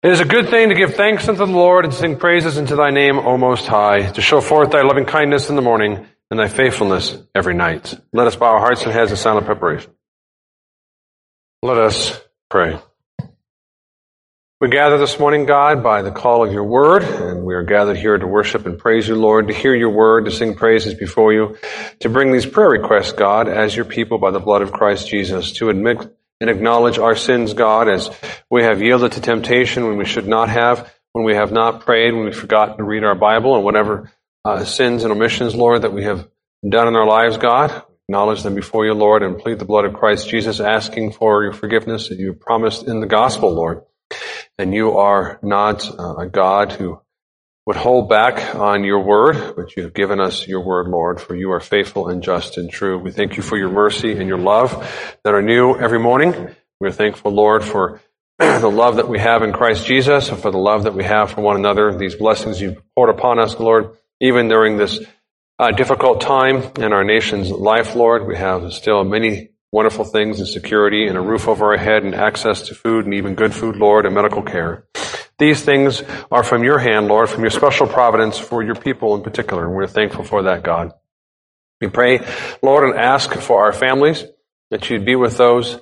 It is a good thing to give thanks unto the Lord and sing praises unto thy name, O Most High, to show forth thy loving kindness in the morning and thy faithfulness every night. Let us bow our hearts and heads in silent preparation. Let us pray. We gather this morning, God, by the call of your word, and we are gathered here to worship and praise you, Lord, to hear your word, to sing praises before you, to bring these prayer requests, God, as your people by the blood of Christ Jesus, to admit and acknowledge our sins, God, as we have yielded to temptation when we should not have, when we have not prayed, when we forgot to read our Bible, and whatever uh, sins and omissions, Lord, that we have done in our lives, God. Acknowledge them before you, Lord, and plead the blood of Christ Jesus, asking for your forgiveness that you promised in the gospel, Lord. And you are not uh, a God who would hold back on your word, but you have given us your word, Lord, for you are faithful and just and true. We thank you for your mercy and your love that are new every morning. We're thankful, Lord, for the love that we have in Christ Jesus and for the love that we have for one another. These blessings you've poured upon us, Lord, even during this uh, difficult time in our nation's life, Lord. We have still many wonderful things and security and a roof over our head and access to food and even good food, Lord, and medical care. These things are from your hand, Lord, from your special providence for your people in particular, and we're thankful for that, God. We pray, Lord, and ask for our families that you'd be with those,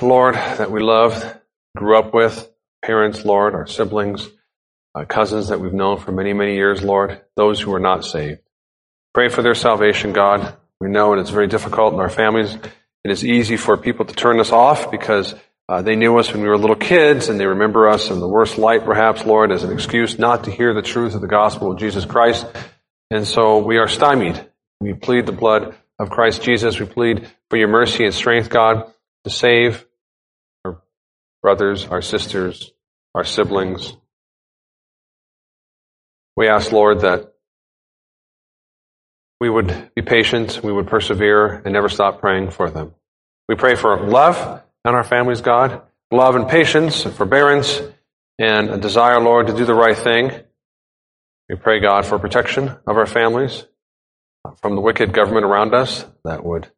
Lord, that we love, grew up with, parents, Lord, our siblings, uh, cousins that we've known for many, many years, Lord, those who are not saved. Pray for their salvation, God. We know and it's very difficult in our families. It is easy for people to turn us off because uh, they knew us when we were little kids and they remember us in the worst light, perhaps, Lord, as an excuse not to hear the truth of the gospel of Jesus Christ. And so we are stymied. We plead the blood of Christ Jesus. We plead for your mercy and strength, God, to save our brothers, our sisters, our siblings. We ask, Lord, that we would be patient, we would persevere, and never stop praying for them. We pray for love and our families, God. Love and patience and forbearance and a desire, Lord, to do the right thing. We pray, God, for protection of our families from the wicked government around us that would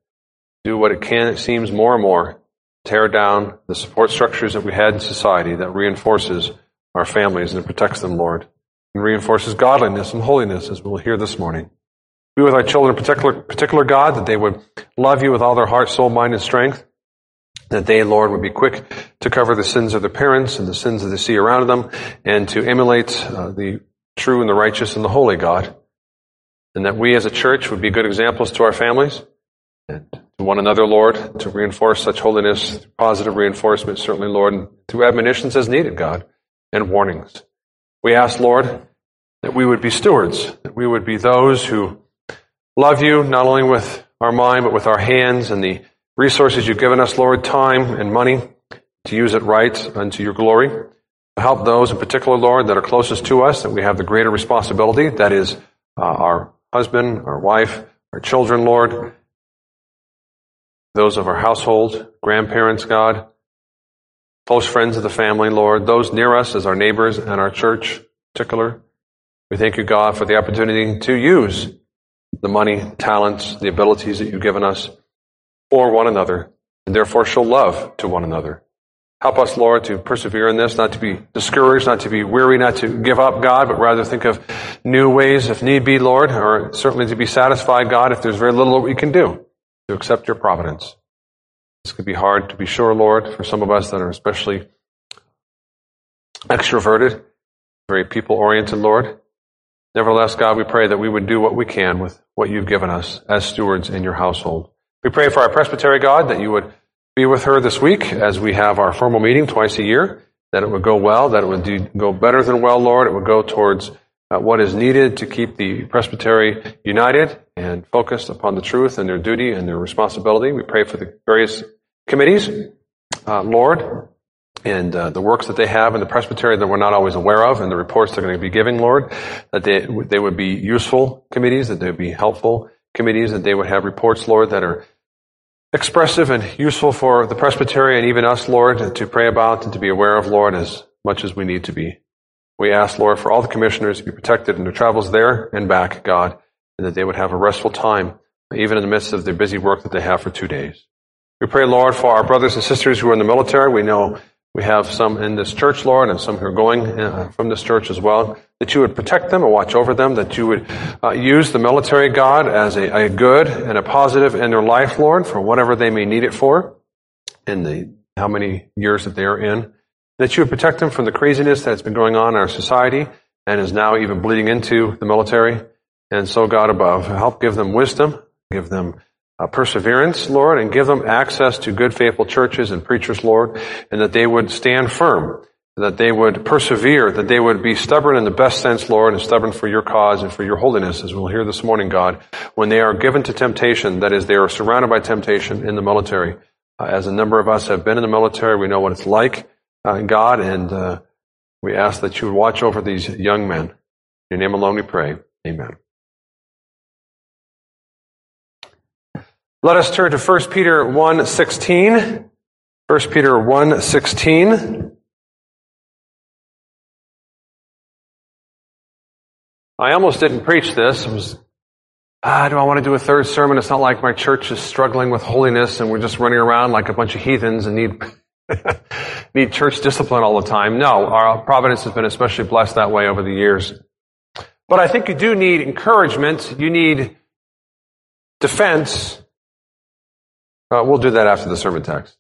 do what it can, it seems, more and more, tear down the support structures that we had in society that reinforces our families and protects them, Lord, and reinforces godliness and holiness, as we'll hear this morning. Be with our children, particular, particular God, that they would love you with all their heart, soul, mind, and strength that they, Lord, would be quick to cover the sins of their parents and the sins of the sea around them, and to emulate uh, the true and the righteous and the holy God. And that we as a church would be good examples to our families and to one another, Lord, to reinforce such holiness, positive reinforcement, certainly, Lord, and through admonitions as needed, God, and warnings. We ask, Lord, that we would be stewards, that we would be those who love you not only with our mind, but with our hands and the resources you've given us, Lord, time and money to use it right unto your glory. Help those in particular, Lord, that are closest to us, that we have the greater responsibility. That is uh, our husband, our wife, our children, Lord, those of our household, grandparents, God, close friends of the family, Lord, those near us as our neighbors and our church in particular. We thank you, God, for the opportunity to use the money, talents, the abilities that you've given us for one another, and therefore show love to one another. Help us, Lord, to persevere in this, not to be discouraged, not to be weary, not to give up, God, but rather think of new ways if need be, Lord, or certainly to be satisfied, God, if there's very little that we can do to accept your providence. This could be hard to be sure, Lord, for some of us that are especially extroverted, very people oriented, Lord. Nevertheless, God, we pray that we would do what we can with what you've given us as stewards in your household. We pray for our presbytery, God, that you would be with her this week as we have our formal meeting twice a year, that it would go well, that it would do, go better than well, Lord. It would go towards uh, what is needed to keep the presbytery united and focused upon the truth and their duty and their responsibility. We pray for the various committees, uh, Lord, and uh, the works that they have in the presbytery that we're not always aware of and the reports they're going to be giving, Lord, that they, they would be useful committees, that they would be helpful committees, that they would have reports, Lord, that are expressive and useful for the presbytery and even us, Lord, to pray about and to be aware of, Lord, as much as we need to be. We ask, Lord, for all the commissioners to be protected in their travels there and back, God, and that they would have a restful time, even in the midst of their busy work that they have for two days. We pray, Lord, for our brothers and sisters who are in the military. We know We have some in this church, Lord, and some who are going uh, from this church as well. That you would protect them and watch over them. That you would uh, use the military, God, as a, a good and a positive in their life, Lord, for whatever they may need it for in the how many years that they are in. That you would protect them from the craziness that's been going on in our society and is now even bleeding into the military. And so, God above, help give them wisdom, give them uh, perseverance, Lord, and give them access to good, faithful churches and preachers, Lord, and that they would stand firm, that they would persevere, that they would be stubborn in the best sense, Lord, and stubborn for your cause and for your holiness, as we'll hear this morning, God, when they are given to temptation, that is, they are surrounded by temptation in the military. Uh, as a number of us have been in the military, we know what it's like, uh, God, and uh, we ask that you would watch over these young men. In your name alone we pray. Amen. Let us turn to 1 Peter 1:16. 1 Peter 1:16. I almost didn't preach this. I was, ah, do I want to do a third sermon? It's not like my church is struggling with holiness and we're just running around like a bunch of heathens and need need church discipline all the time. No, our providence has been especially blessed that way over the years. But I think you do need encouragement. You need defense uh, we'll do that after the sermon text.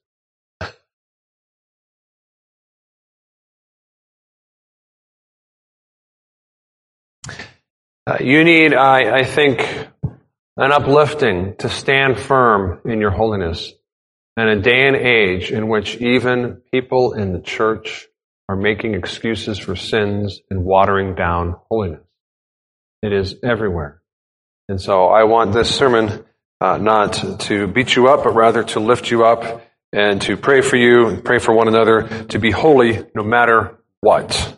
Uh, you need, I, I think, an uplifting to stand firm in your holiness. In a day and age in which even people in the church are making excuses for sins and watering down holiness. It is everywhere. And so I want this sermon uh, not to beat you up, but rather to lift you up and to pray for you and pray for one another to be holy no matter what.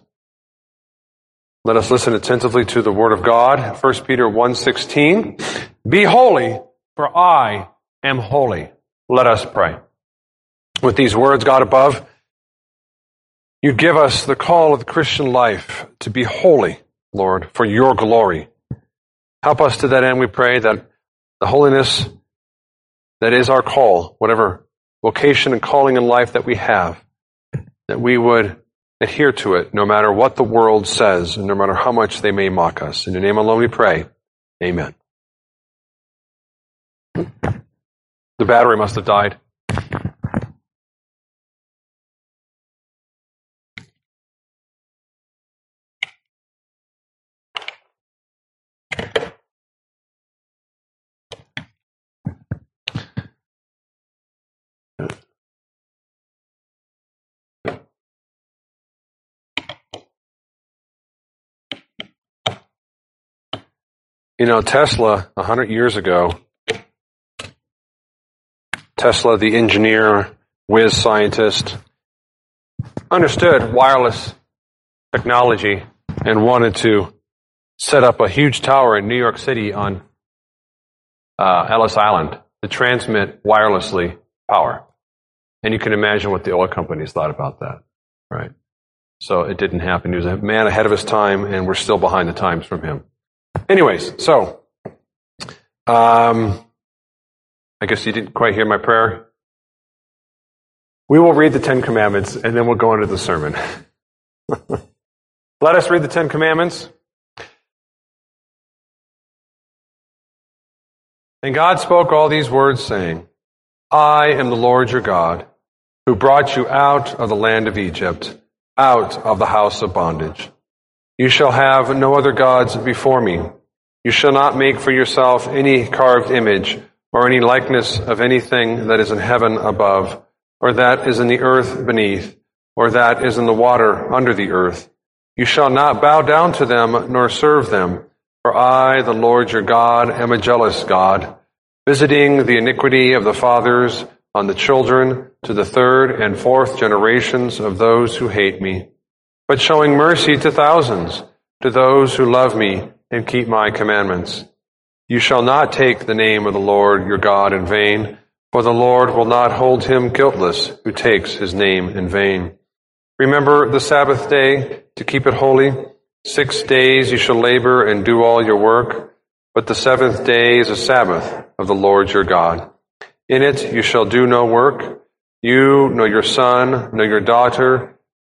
Let us listen attentively to the word of God. 1 Peter 1:16. Be holy, for I am holy. Let us pray. With these words, God above, you give us the call of the Christian life to be holy, Lord, for your glory. Help us to that end, we pray, that the holiness that is our call, whatever vocation and calling in life that we have, that we would adhere to it no matter what the world says and no matter how much they may mock us. In your name alone we pray. Amen. The battery must have died. You know, Tesla, a hundred years ago, Tesla, the engineer, whiz scientist, understood wireless technology and wanted to set up a huge tower in New York City on uh, Ellis Island to transmit wirelessly power. And you can imagine what the oil companies thought about that, right? So it didn't happen. He was a man ahead of his time, and we're still behind the times from him. Anyways, so um, I guess you didn't quite hear my prayer. We will read the Ten Commandments and then we'll go into the sermon. Let us read the Ten Commandments. And God spoke all these words, saying, I am the Lord your God, who brought you out of the land of Egypt, out of the house of bondage. You shall have no other gods before me. You shall not make for yourself any carved image or any likeness of anything that is in heaven above, or that is in the earth beneath, or that is in the water under the earth. You shall not bow down to them nor serve them, for I, the Lord your God, am a jealous God, visiting the iniquity of the fathers on the children to the third and fourth generations of those who hate me, but showing mercy to thousands, to those who love me and keep my commandments. You shall not take the name of the Lord your God in vain, for the Lord will not hold him guiltless who takes his name in vain. Remember the Sabbath day to keep it holy. Six days you shall labor and do all your work, but the seventh day is a Sabbath of the Lord your God. In it you shall do no work, You, nor your son, nor your daughter,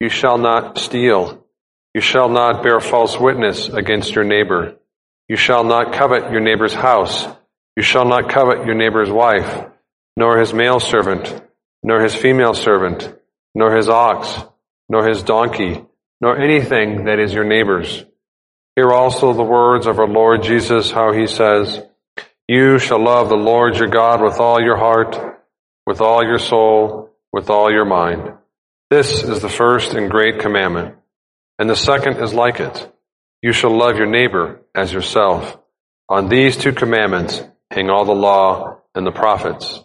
You shall not steal. You shall not bear false witness against your neighbor. You shall not covet your neighbor's house. You shall not covet your neighbor's wife, nor his male servant, nor his female servant, nor his ox, nor his donkey, nor anything that is your neighbor's. Hear also the words of our Lord Jesus, how he says, You shall love the Lord your God with all your heart, with all your soul, with all your mind. This is the first and great commandment. And the second is like it. You shall love your neighbor as yourself. On these two commandments hang all the law and the prophets.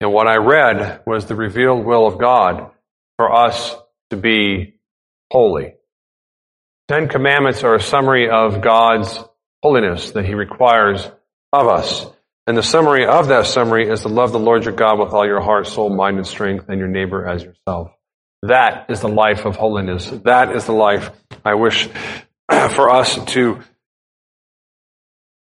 And what I read was the revealed will of God for us to be holy. Ten commandments are a summary of God's holiness that he requires of us. And the summary of that summary is to love the Lord your God with all your heart, soul, mind, and strength, and your neighbor as yourself. That is the life of holiness. That is the life I wish for us to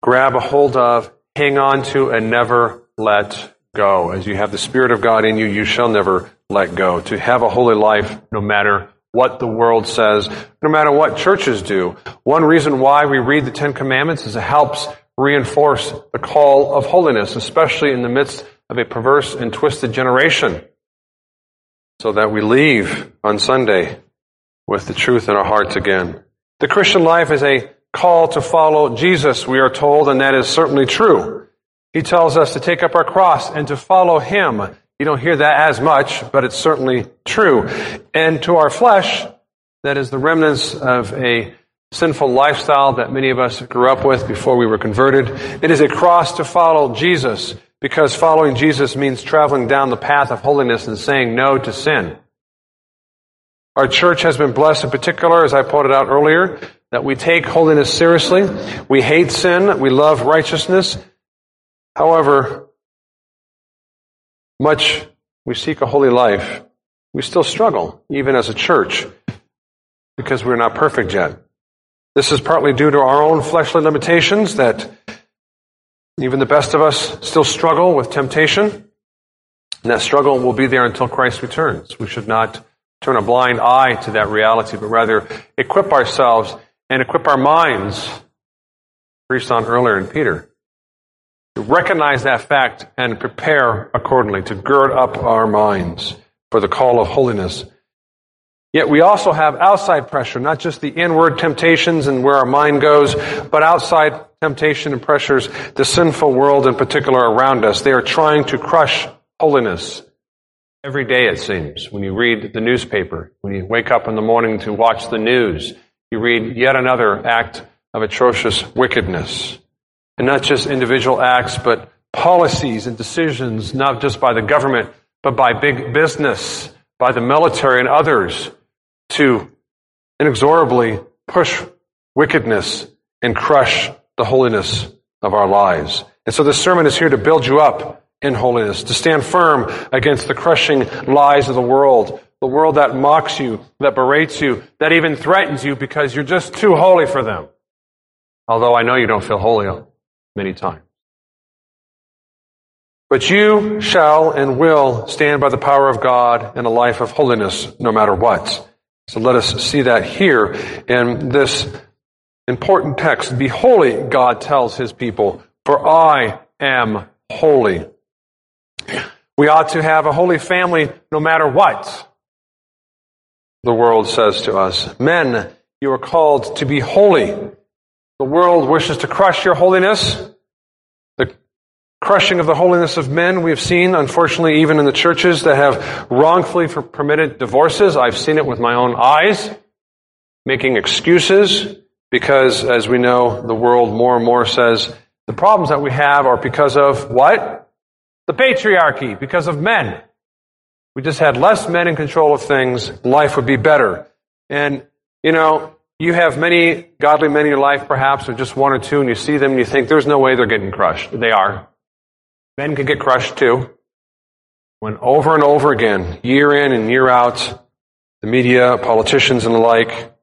grab a hold of, hang on to, and never let go. As you have the Spirit of God in you, you shall never let go. To have a holy life no matter what the world says, no matter what churches do. One reason why we read the Ten Commandments is it helps reinforce the call of holiness, especially in the midst of a perverse and twisted generation, so that we leave on Sunday with the truth in our hearts again. The Christian life is a call to follow Jesus, we are told, and that is certainly true. He tells us to take up our cross and to follow Him. You don't hear that as much, but it's certainly true. And to our flesh, that is the remnants of a sinful lifestyle that many of us grew up with before we were converted. It is a cross to follow Jesus because following Jesus means traveling down the path of holiness and saying no to sin. Our church has been blessed in particular, as I pointed out earlier, that we take holiness seriously. We hate sin. We love righteousness. However, much we seek a holy life, we still struggle, even as a church, because we're not perfect yet. This is partly due to our own fleshly limitations that even the best of us still struggle with temptation. And that struggle will be there until Christ returns. We should not turn a blind eye to that reality, but rather equip ourselves and equip our minds, preached on earlier in Peter, to recognize that fact and prepare accordingly, to gird up our minds for the call of holiness Yet we also have outside pressure, not just the inward temptations and where our mind goes, but outside temptation and pressures, the sinful world in particular around us. They are trying to crush holiness. Every day it seems, when you read the newspaper, when you wake up in the morning to watch the news, you read yet another act of atrocious wickedness. And not just individual acts, but policies and decisions, not just by the government, but by big business, by the military and others to inexorably push wickedness and crush the holiness of our lives. And so this sermon is here to build you up in holiness, to stand firm against the crushing lies of the world, the world that mocks you, that berates you, that even threatens you because you're just too holy for them. Although I know you don't feel holy many times. But you shall and will stand by the power of God in a life of holiness no matter what. So let us see that here in this important text. Be holy, God tells his people, for I am holy. We ought to have a holy family no matter what the world says to us. Men, you are called to be holy. The world wishes to crush your holiness crushing of the holiness of men we have seen, unfortunately, even in the churches that have wrongfully permitted divorces. I've seen it with my own eyes, making excuses because, as we know, the world more and more says the problems that we have are because of what? The patriarchy, because of men. we just had less men in control of things, life would be better. And, you know, you have many godly men in your life, perhaps, or just one or two, and you see them and you think, there's no way they're getting crushed. They are. Men can get crushed too. When over and over again, year in and year out, the media, politicians and the like,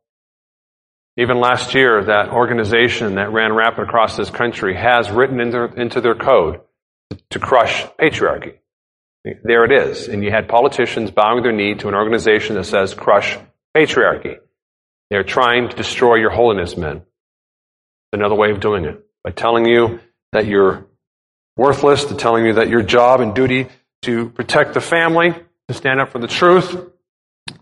even last year, that organization that ran rapid across this country has written into, into their code to crush patriarchy. There it is. And you had politicians bowing their knee to an organization that says crush patriarchy. They're trying to destroy your holiness, men. Another way of doing it. By telling you that you're worthless, to telling you that your job and duty to protect the family, to stand up for the truth,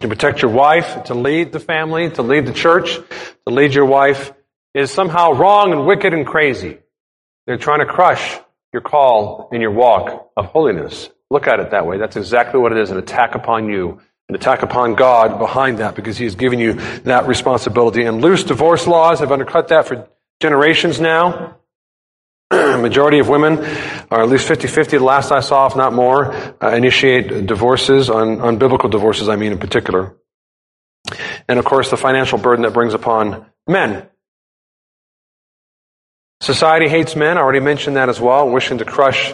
to protect your wife, to lead the family, to lead the church, to lead your wife is somehow wrong and wicked and crazy. They're trying to crush your call and your walk of holiness. Look at it that way. That's exactly what it is an attack upon you, an attack upon God behind that because He has given you that responsibility. And loose divorce laws have undercut that for generations now. Majority of women, or at least 50 50, the last I saw, if not more, uh, initiate divorces, on, on biblical divorces, I mean, in particular. And of course, the financial burden that brings upon men. Society hates men. I already mentioned that as well, wishing to crush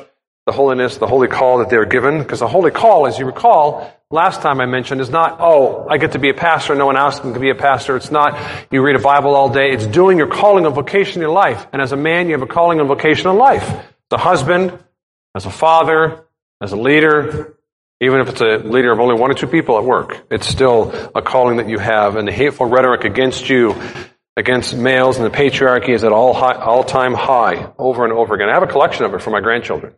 the holiness, the holy call that they're given. Because the holy call, as you recall, last time I mentioned, is not, oh, I get to be a pastor, no one asked me to be a pastor. It's not, you read a Bible all day. It's doing your calling and vocation in your life. And as a man, you have a calling and vocation in life. As a husband, as a father, as a leader, even if it's a leader of only one or two people at work, it's still a calling that you have. And the hateful rhetoric against you, against males and the patriarchy is at all high, all-time high over and over again. I have a collection of it for my grandchildren.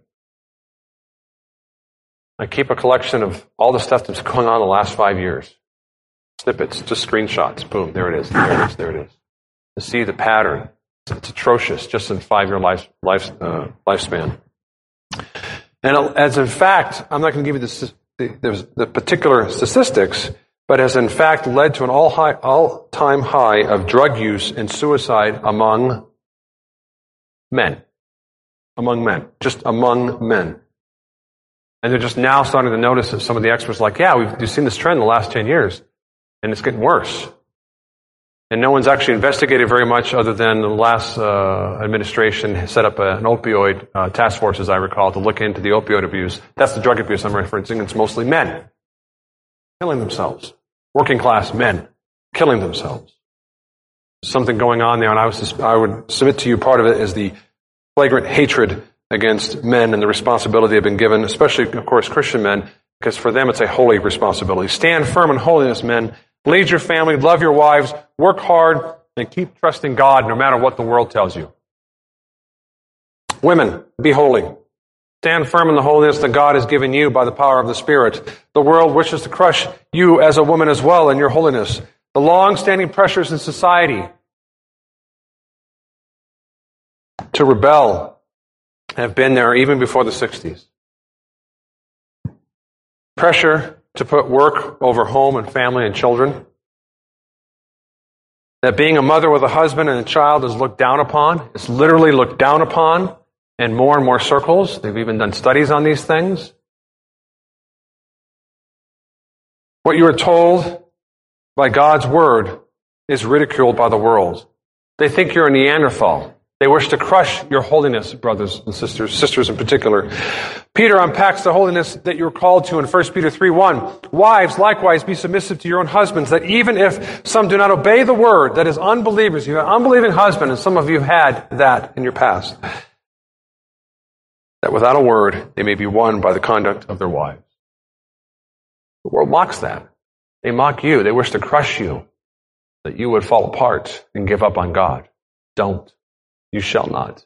I keep a collection of all the stuff that's going on in the last five years. Snippets, just screenshots. Boom, there it is. There it is. There it is. To see the pattern. It's, atrocious just in five year life, life, uh, lifespan. And as in fact, I'm not going to give you the, the, the particular statistics, but has in fact led to an all high, all-time high of drug use and suicide among men. Among men. Just among men. And they're just now starting to notice that some of the experts are like, yeah, we've, we've seen this trend in the last 10 years, and it's getting worse. And no one's actually investigated very much other than the last uh, administration set up a, an opioid uh, task force, as I recall, to look into the opioid abuse. That's the drug abuse I'm referencing. It's mostly men killing themselves. Working class men killing themselves. Something going on there, and I, was, I would submit to you part of it is the flagrant hatred against men and the responsibility they've been given, especially, of course, Christian men, because for them it's a holy responsibility. Stand firm in holiness, men. Lead your family, love your wives, work hard, and keep trusting God no matter what the world tells you. Women, be holy. Stand firm in the holiness that God has given you by the power of the Spirit. The world wishes to crush you as a woman as well in your holiness. The long-standing pressures in society to rebel have been there even before the 60s. Pressure to put work over home and family and children. That being a mother with a husband and a child is looked down upon. It's literally looked down upon in more and more circles. They've even done studies on these things. What you are told by God's word is ridiculed by the world. They think you're a Neanderthal. They wish to crush your holiness, brothers and sisters, sisters in particular. Peter unpacks the holiness that you're called to in 1 Peter 3 1. Wives, likewise, be submissive to your own husbands, that even if some do not obey the word, that is unbelievers, you have an unbelieving husband, and some of you have had that in your past, that without a word they may be won by the conduct of their wives. The world mocks that. They mock you. They wish to crush you, that you would fall apart and give up on God. Don't. You shall not.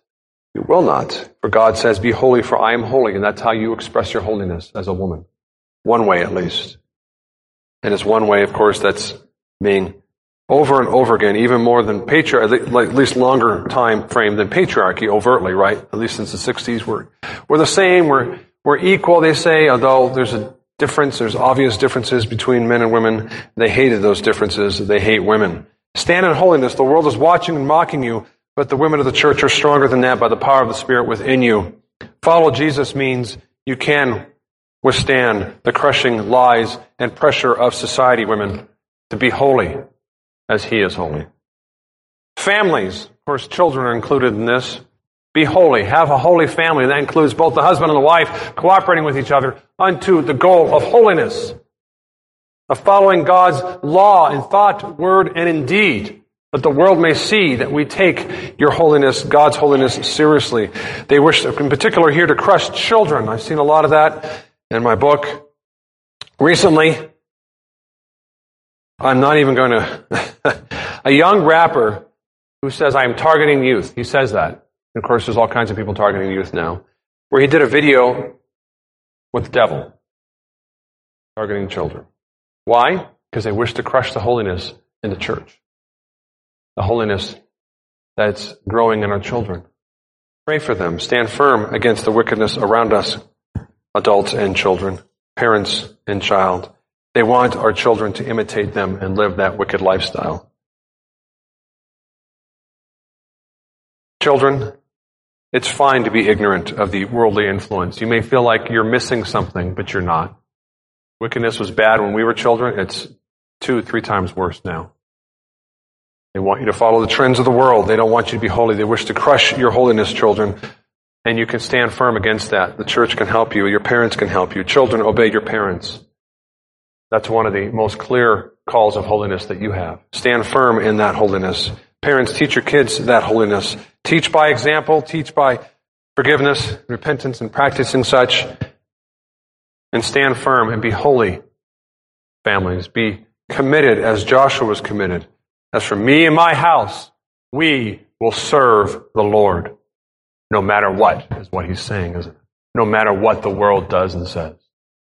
You will not. For God says, Be holy, for I am holy. And that's how you express your holiness as a woman. One way, at least. And it's one way, of course, that's being over and over again, even more than patriarchy, at least longer time frame than patriarchy overtly, right? At least since the 60s, we're, we're the same, we're, we're equal, they say, although there's a difference, there's obvious differences between men and women. They hated those differences, they hate women. Stand in holiness, the world is watching and mocking you, but the women of the church are stronger than that by the power of the Spirit within you. Follow Jesus means you can withstand the crushing lies and pressure of society, women, to be holy as he is holy. Families, of course, children are included in this. Be holy. Have a holy family. That includes both the husband and the wife cooperating with each other unto the goal of holiness, of following God's law in thought, word, and in deed that the world may see that we take your holiness, God's holiness, seriously. They wish, in particular, here to crush children. I've seen a lot of that in my book. Recently, I'm not even going to, a young rapper who says, I'm targeting youth. He says that. And of course, there's all kinds of people targeting youth now, where he did a video with the devil, targeting children. Why? Because they wish to crush the holiness in the church the holiness that's growing in our children. Pray for them. Stand firm against the wickedness around us, adults and children, parents and child. They want our children to imitate them and live that wicked lifestyle. Children, it's fine to be ignorant of the worldly influence. You may feel like you're missing something, but you're not. Wickedness was bad when we were children. It's two, three times worse now. They want you to follow the trends of the world. They don't want you to be holy. They wish to crush your holiness, children. And you can stand firm against that. The church can help you. Your parents can help you. Children, obey your parents. That's one of the most clear calls of holiness that you have. Stand firm in that holiness. Parents, teach your kids that holiness. Teach by example. Teach by forgiveness, repentance, and practicing such. And stand firm and be holy, families. Be committed as Joshua was committed. As for me and my house, we will serve the Lord. No matter what, is what he's saying, isn't it? No matter what the world does and says.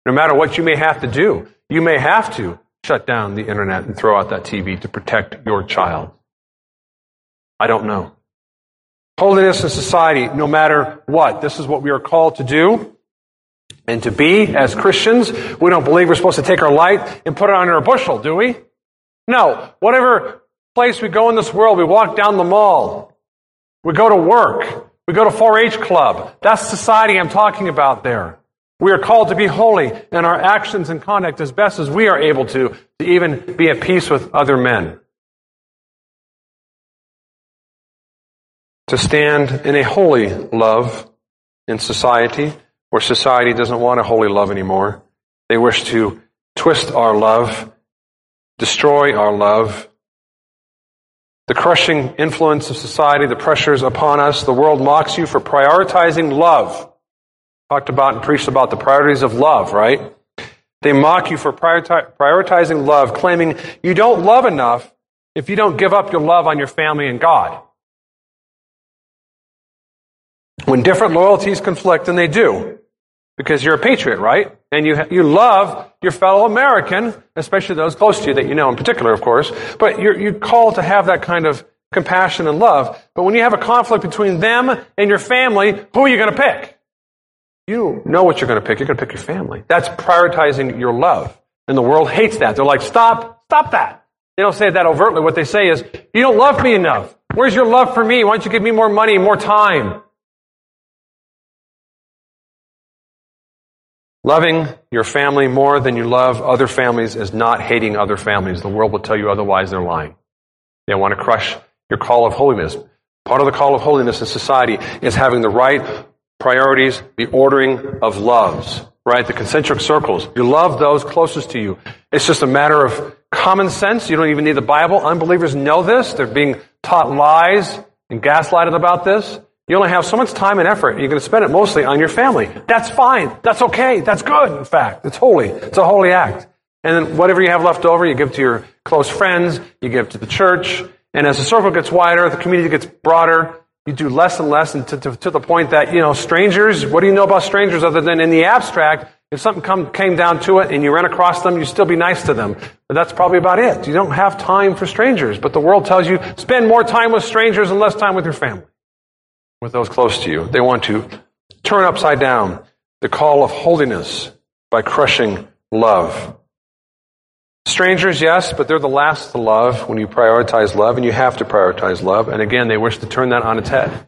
No matter what you may have to do. You may have to shut down the internet and throw out that TV to protect your child. I don't know. Holiness in society, no matter what. This is what we are called to do and to be as Christians. We don't believe we're supposed to take our light and put it under a bushel, do we? No. Whatever place we go in this world. We walk down the mall. We go to work. We go to 4-H club. That's society I'm talking about there. We are called to be holy in our actions and conduct as best as we are able to, to even be at peace with other men. To stand in a holy love in society where society doesn't want a holy love anymore. They wish to twist our love, destroy our love, the crushing influence of society, the pressures upon us. The world mocks you for prioritizing love. Talked about and preached about the priorities of love, right? They mock you for prioritizing love, claiming you don't love enough if you don't give up your love on your family and God. When different loyalties conflict, and they do, because you're a patriot, right? And you, you love your fellow American, especially those close to you that you know in particular, of course. But you're, you're called to have that kind of compassion and love. But when you have a conflict between them and your family, who are you going to pick? You know what you're going to pick. You're going to pick your family. That's prioritizing your love. And the world hates that. They're like, stop, stop that. They don't say that overtly. What they say is, you don't love me enough. Where's your love for me? Why don't you give me more money, more time? Loving your family more than you love other families is not hating other families. The world will tell you otherwise. They're lying. They want to crush your call of holiness. Part of the call of holiness in society is having the right priorities, the ordering of loves, right? The concentric circles. You love those closest to you. It's just a matter of common sense. You don't even need the Bible. Unbelievers know this. They're being taught lies and gaslighted about this. You only have so much time and effort. You're going to spend it mostly on your family. That's fine. That's okay. That's good, in fact. It's holy. It's a holy act. And then whatever you have left over, you give to your close friends, you give to the church. And as the circle gets wider, the community gets broader, you do less and less and to, to, to the point that, you know, strangers, what do you know about strangers other than in the abstract? If something come, came down to it and you ran across them, you still be nice to them. But that's probably about it. You don't have time for strangers. But the world tells you, spend more time with strangers and less time with your family with those close to you. They want to turn upside down the call of holiness by crushing love. Strangers, yes, but they're the last to love when you prioritize love, and you have to prioritize love. And again, they wish to turn that on its head.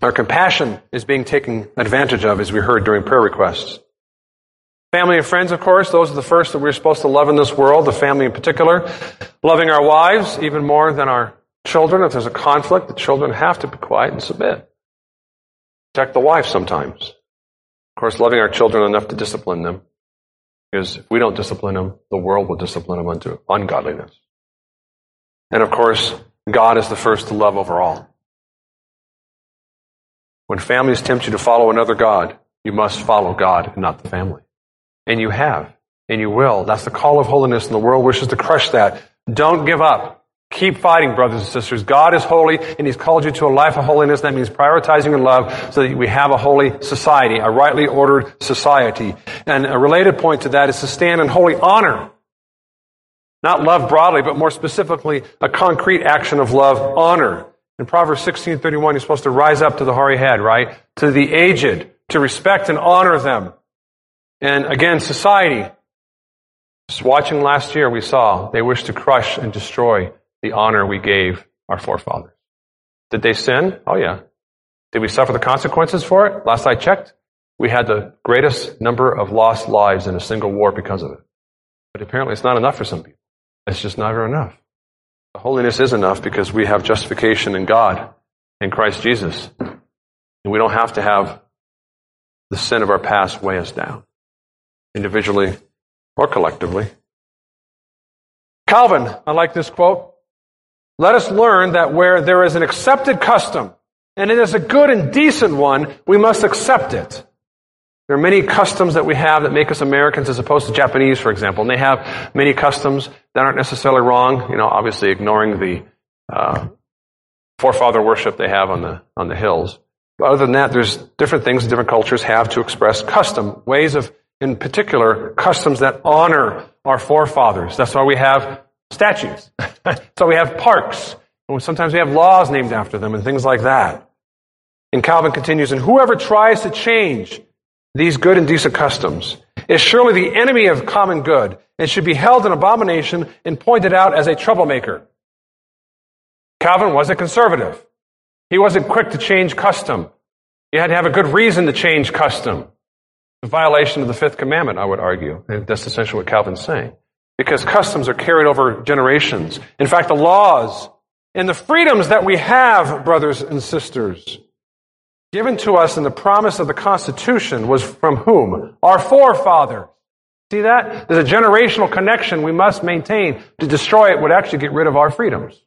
Our compassion is being taken advantage of, as we heard during prayer requests. Family and friends, of course, those are the first that we're supposed to love in this world, the family in particular. Loving our wives even more than our children. If there's a conflict, the children have to be quiet and submit. Protect the wife sometimes. Of course, loving our children enough to discipline them. Because if we don't discipline them, the world will discipline them unto ungodliness. And of course, God is the first to love over all. When families tempt you to follow another God, you must follow God and not the family. And you have. And you will. That's the call of holiness, and the world wishes to crush that. Don't give up. Keep fighting, brothers and sisters. God is holy, and He's called you to a life of holiness. That means prioritizing in love so that we have a holy society, a rightly ordered society. And a related point to that is to stand in holy honor. Not love broadly, but more specifically, a concrete action of love, honor. In Proverbs 16:31, you're supposed to rise up to the hoary head, right? To the aged, to respect and honor them. And again, society. Just watching last year, we saw they wish to crush and destroy the honor we gave our forefathers. Did they sin? Oh, yeah. Did we suffer the consequences for it? Last I checked, we had the greatest number of lost lives in a single war because of it. But apparently, it's not enough for some people. It's just never enough. The holiness is enough because we have justification in God, in Christ Jesus. And we don't have to have the sin of our past weigh us down individually or collectively. Calvin, I like this quote. Let us learn that where there is an accepted custom, and it is a good and decent one, we must accept it. There are many customs that we have that make us Americans as opposed to Japanese, for example. And they have many customs that aren't necessarily wrong, you know, obviously ignoring the uh, forefather worship they have on the, on the hills. But other than that, there's different things that different cultures have to express custom, ways of in particular, customs that honor our forefathers. That's why we have statues. so we have parks. And sometimes we have laws named after them and things like that. And Calvin continues, and whoever tries to change these good and decent customs is surely the enemy of common good and should be held in abomination and pointed out as a troublemaker. Calvin was a conservative. He wasn't quick to change custom. You had to have a good reason to change custom. A violation of the fifth commandment, I would argue. And that's essentially what Calvin's saying. Because customs are carried over generations. In fact, the laws and the freedoms that we have, brothers and sisters, given to us in the promise of the Constitution was from whom? Our forefathers. See that? There's a generational connection we must maintain. To destroy it would actually get rid of our freedoms.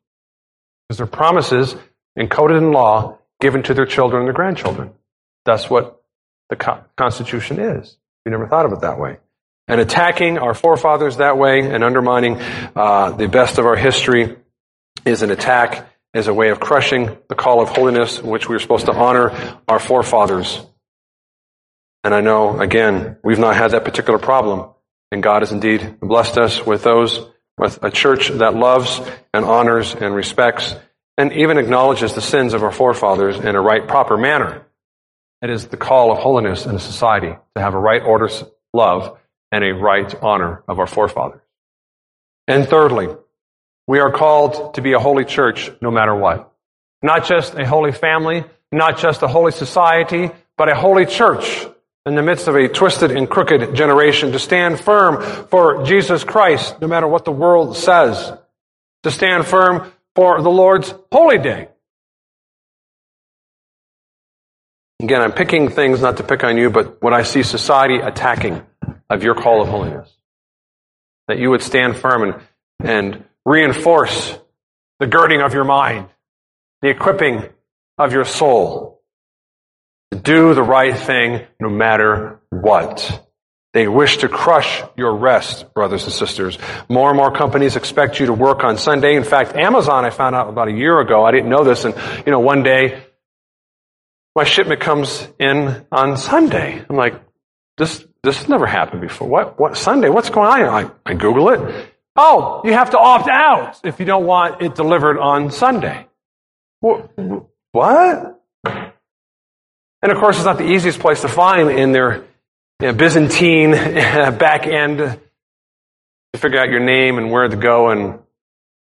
Because they're promises encoded in law given to their children and their grandchildren. That's what the Constitution is. We never thought of it that way. And attacking our forefathers that way and undermining uh, the best of our history is an attack, is a way of crushing the call of holiness, in which we are supposed to honor our forefathers. And I know, again, we've not had that particular problem. And God has indeed blessed us with those, with a church that loves and honors and respects and even acknowledges the sins of our forefathers in a right, proper manner. It is the call of holiness in a society to have a right order love and a right honor of our forefathers. And thirdly, we are called to be a holy church no matter what. Not just a holy family, not just a holy society, but a holy church in the midst of a twisted and crooked generation to stand firm for Jesus Christ no matter what the world says. To stand firm for the Lord's holy day. Again, I'm picking things not to pick on you, but what I see society attacking of your call of holiness. That you would stand firm and, and reinforce the girding of your mind, the equipping of your soul. To do the right thing no matter what. They wish to crush your rest, brothers and sisters. More and more companies expect you to work on Sunday. In fact, Amazon, I found out about a year ago, I didn't know this, and, you know, one day my shipment comes in on Sunday. I'm like, this, this has never happened before. What, what, Sunday? What's going on? I, I Google it. Oh, you have to opt out if you don't want it delivered on Sunday. What? And of course, it's not the easiest place to find in their you know, Byzantine back end to figure out your name and where to go and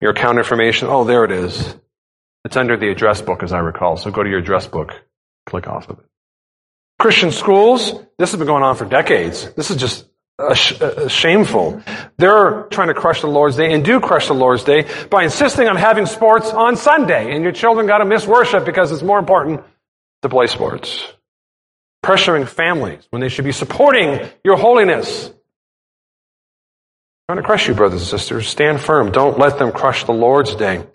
your account information. Oh, there it is. It's under the address book, as I recall. So go to your address book click off of it. Christian schools, this has been going on for decades. This is just sh- shameful. They're trying to crush the Lord's Day and do crush the Lord's Day by insisting on having sports on Sunday. And your children got to miss worship because it's more important to play sports. Pressuring families when they should be supporting your holiness. Trying to crush you, brothers and sisters. Stand firm. Don't let them crush the Lord's Day.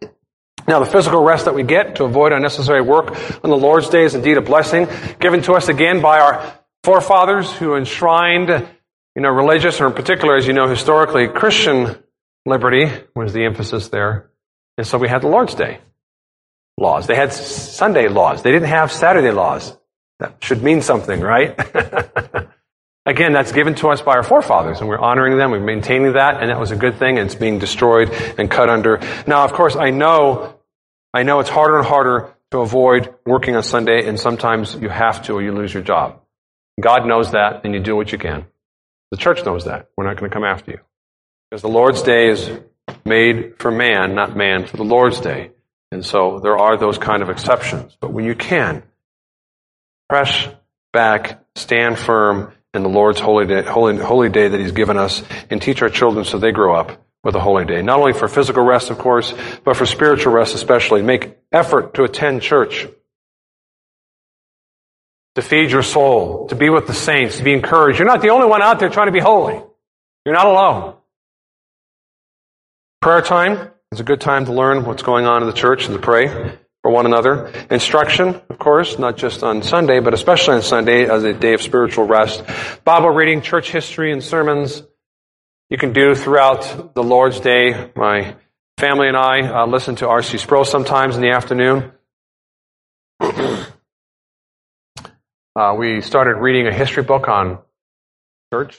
Now, the physical rest that we get to avoid unnecessary work on the Lord's Day is indeed a blessing given to us again by our forefathers who enshrined, you know, religious or in particular, as you know, historically, Christian liberty was the emphasis there. And so we had the Lord's Day laws. They had Sunday laws. They didn't have Saturday laws. That should mean something, right? Again, that's given to us by our forefathers, and we're honoring them, we're maintaining that, and that was a good thing, and it's being destroyed and cut under. Now, of course, I know, I know it's harder and harder to avoid working on Sunday, and sometimes you have to or you lose your job. God knows that, and you do what you can. The church knows that. We're not going to come after you. Because the Lord's Day is made for man, not man for the Lord's Day. And so there are those kind of exceptions. But when you can, press back, stand firm, in the Lord's holy day, holy, holy day that He's given us and teach our children so they grow up with a holy day. Not only for physical rest, of course, but for spiritual rest especially. Make effort to attend church. To feed your soul, to be with the saints, to be encouraged. You're not the only one out there trying to be holy. You're not alone. Prayer time is a good time to learn what's going on in the church and to pray for one another. Instruction, of course, not just on Sunday, but especially on Sunday as a day of spiritual rest. Bible reading, church history, and sermons you can do throughout the Lord's Day. My family and I uh, listen to R.C. Sproul sometimes in the afternoon. uh, we started reading a history book on church,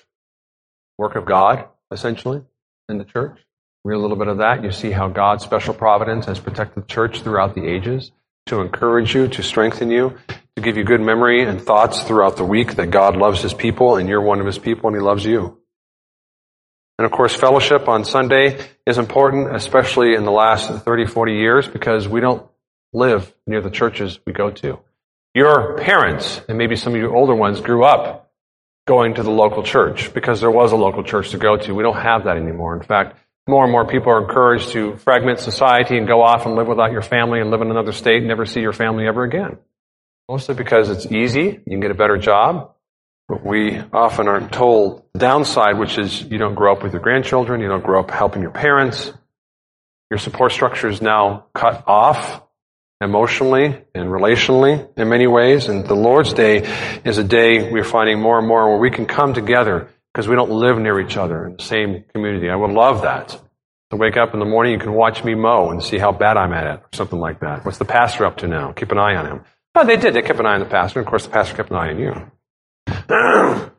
work of God, essentially, in the church. Read a little bit of that. You see how God's special providence has protected the church throughout the ages to encourage you, to strengthen you, to give you good memory and thoughts throughout the week that God loves his people and you're one of his people and he loves you. And of course, fellowship on Sunday is important, especially in the last 30, 40 years, because we don't live near the churches we go to. Your parents, and maybe some of you older ones, grew up going to the local church because there was a local church to go to. We don't have that anymore. In fact, more and more people are encouraged to fragment society and go off and live without your family and live in another state and never see your family ever again. Mostly because it's easy, you can get a better job, but we often aren't told the downside, which is you don't grow up with your grandchildren, you don't grow up helping your parents. Your support structure is now cut off emotionally and relationally in many ways. And the Lord's Day is a day we're finding more and more where we can come together because we don't live near each other in the same community. I would love that. To wake up in the morning, you can watch me mow and see how bad I'm at it, or something like that. What's the pastor up to now? Keep an eye on him. Oh, they did. They kept an eye on the pastor. And of course, the pastor kept an eye on you.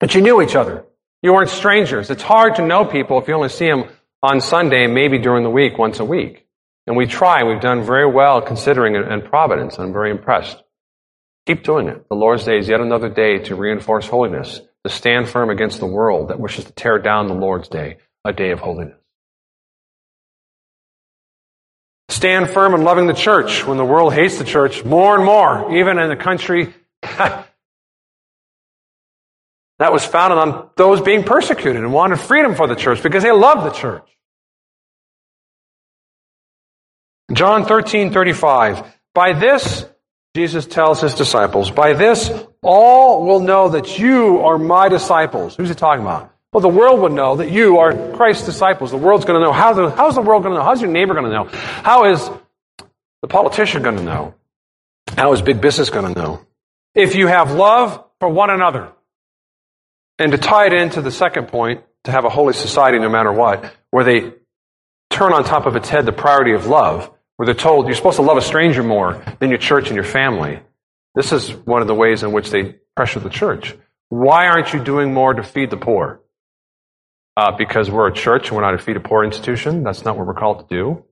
but you knew each other. You weren't strangers. It's hard to know people if you only see them on Sunday, maybe during the week, once a week. And we try. We've done very well considering it in Providence. I'm very impressed. Keep doing it. The Lord's Day is yet another day to reinforce holiness to stand firm against the world that wishes to tear down the Lord's day, a day of holiness. Stand firm in loving the church when the world hates the church more and more, even in a country that was founded on those being persecuted and wanted freedom for the church because they loved the church. John 13, 35. By this, Jesus tells his disciples, by this all will know that you are my disciples. Who's he talking about? Well, the world would know that you are Christ's disciples. The world's going to know. How's the, how's the world going to know? How's your neighbor going to know? How is the politician going to know? How is big business going to know? If you have love for one another. And to tie it into the second point, to have a holy society no matter what, where they turn on top of its head the priority of love, where they're told you're supposed to love a stranger more than your church and your family. This is one of the ways in which they pressure the church. Why aren't you doing more to feed the poor? Uh, because we're a church and we're not a feed a poor institution. That's not what we're called to do.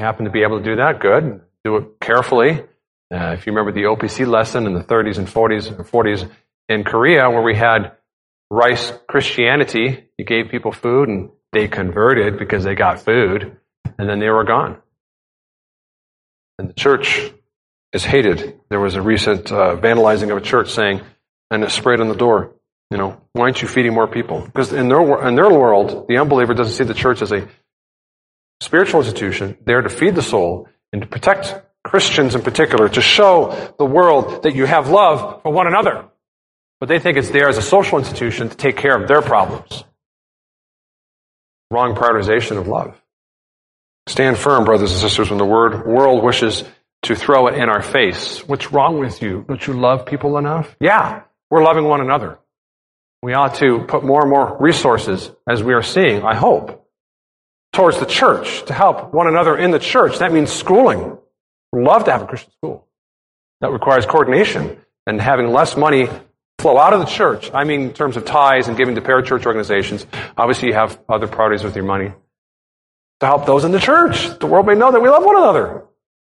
You happen to be able to do that, good. Do it carefully. Uh, if you remember the OPC lesson in the 30s and 40s, 40s in Korea, where we had rice Christianity, you gave people food and they converted because they got food, and then they were gone. And the church is hated. There was a recent uh, vandalizing of a church saying, and it sprayed on the door, you know, why aren't you feeding more people? Because in their, in their world, the unbeliever doesn't see the church as a spiritual institution there to feed the soul and to protect Christians in particular, to show the world that you have love for one another. But they think it's there as a social institution to take care of their problems. Wrong prioritization of love. Stand firm, brothers and sisters, when the word world wishes to throw it in our face. What's wrong with you? Don't you love people enough? Yeah, we're loving one another. We ought to put more and more resources, as we are seeing, I hope, towards the church to help one another in the church. That means schooling. We'd love to have a Christian school. That requires coordination and having less money flow out of the church. I mean, in terms of ties and giving to parachurch organizations. Obviously, you have other priorities with your money. To help those in the church. The world may know that we love one another.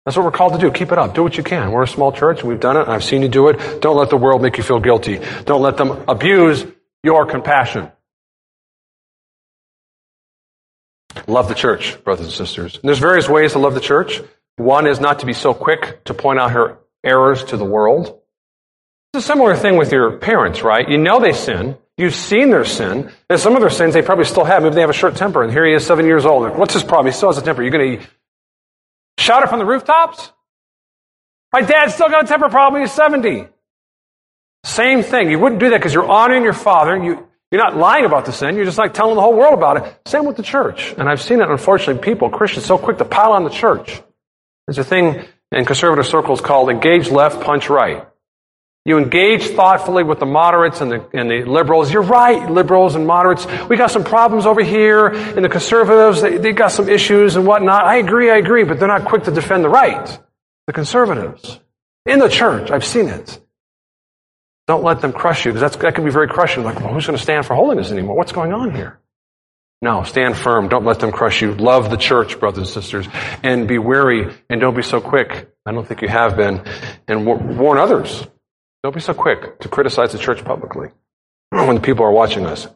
That's what we're called to do. Keep it up. Do what you can. We're a small church and we've done it. I've seen you do it. Don't let the world make you feel guilty. Don't let them abuse your compassion. Love the church, brothers and sisters. And there's various ways to love the church. One is not to be so quick to point out her errors to the world. It's a similar thing with your parents, right? You know they sin. You've seen their sin. And some of their sins they probably still have. Maybe they have a short temper, and here he is, seven years old. What's his problem? He still has a temper. You're going to shout it from the rooftops? My dad's still got a temper problem. He's 70. Same thing. You wouldn't do that because you're honoring your father. You, you're not lying about the sin. You're just like telling the whole world about it. Same with the church. And I've seen it, unfortunately, people, Christians, so quick to pile on the church. There's a thing in conservative circles called engage left, punch right. You engage thoughtfully with the moderates and the, and the liberals. You're right, liberals and moderates. We got some problems over here. And the conservatives, they, they got some issues and whatnot. I agree, I agree, but they're not quick to defend the right. The conservatives. In the church, I've seen it. Don't let them crush you, because that can be very crushing. Like, well, who's going to stand for holiness anymore? What's going on here? No, stand firm. Don't let them crush you. Love the church, brothers and sisters, and be wary and don't be so quick. I don't think you have been. And warn others. Don't be so quick to criticize the church publicly when the people are watching us.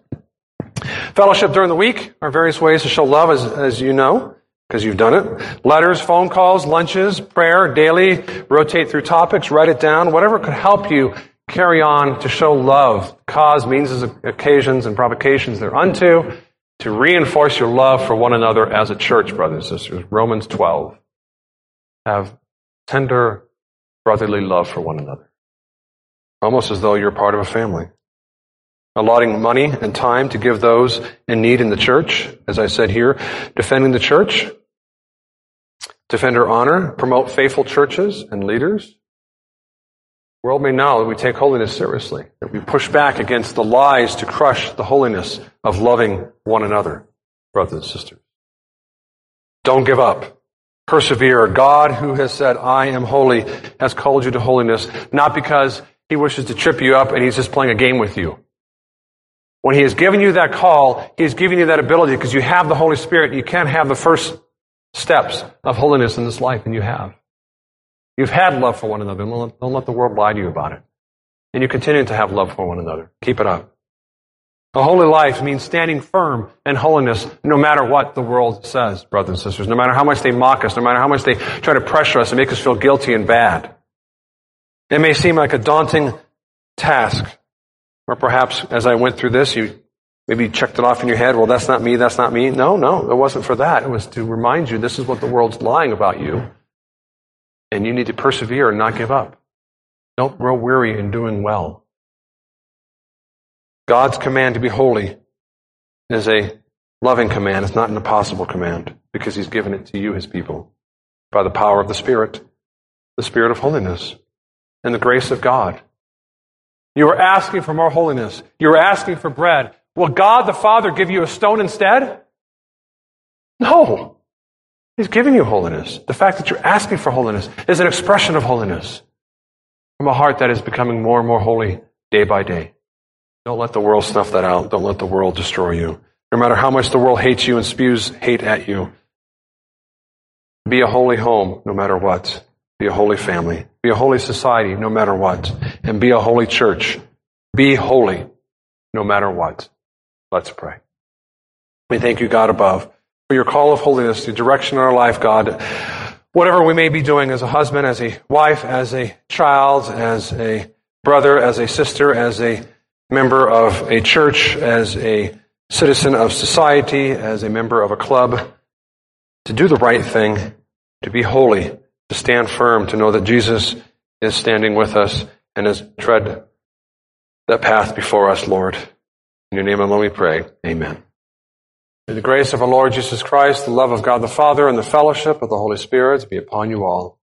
Fellowship during the week are various ways to show love, as, as you know, because you've done it. Letters, phone calls, lunches, prayer, daily, rotate through topics, write it down, whatever could help you carry on to show love, cause, means, occasions, and provocations thereunto to reinforce your love for one another as a church, brothers and sisters. Romans 12. Have tender brotherly love for one another. Almost as though you're part of a family. Allotting money and time to give those in need in the church, as I said here, defending the church, defend her honor, promote faithful churches and leaders, world may know that we take holiness seriously, that we push back against the lies to crush the holiness of loving one another, brothers and sisters. Don't give up. Persevere. God, who has said, I am holy, has called you to holiness, not because he wishes to trip you up and he's just playing a game with you. When he has given you that call, he has given you that ability because you have the Holy Spirit. You can't have the first steps of holiness in this life, and you have. You've had love for one another. Don't let the world lie to you about it. And you continue to have love for one another. Keep it up. A holy life means standing firm in holiness no matter what the world says, brothers and sisters. No matter how much they mock us, no matter how much they try to pressure us and make us feel guilty and bad. It may seem like a daunting task. Or perhaps as I went through this, you maybe checked it off in your head. Well, that's not me. That's not me. No, no, it wasn't for that. It was to remind you this is what the world's lying about you. And you need to persevere and not give up. Don't grow weary in doing well. God's command to be holy is a loving command. It's not an impossible command because He's given it to you, His people, by the power of the Spirit, the Spirit of holiness, and the grace of God. You are asking for more holiness. You are asking for bread. Will God the Father give you a stone instead? No. He's giving you holiness. The fact that you're asking for holiness is an expression of holiness from a heart that is becoming more and more holy day by day. Don't let the world snuff that out. Don't let the world destroy you. No matter how much the world hates you and spews hate at you, be a holy home no matter what. Be a holy family. Be a holy society no matter what. And be a holy church. Be holy no matter what. Let's pray. We thank you, God above for your call of holiness, the direction in our life, God. whatever we may be doing as a husband, as a wife, as a child, as a brother, as a sister, as a member of a church, as a citizen of society, as a member of a club, to do the right thing, to be holy, to stand firm, to know that Jesus is standing with us and has tread that path before us, Lord. In your name alone we pray. Amen. May the grace of our Lord Jesus Christ, the love of God the Father, and the fellowship of the Holy Spirit be upon you all.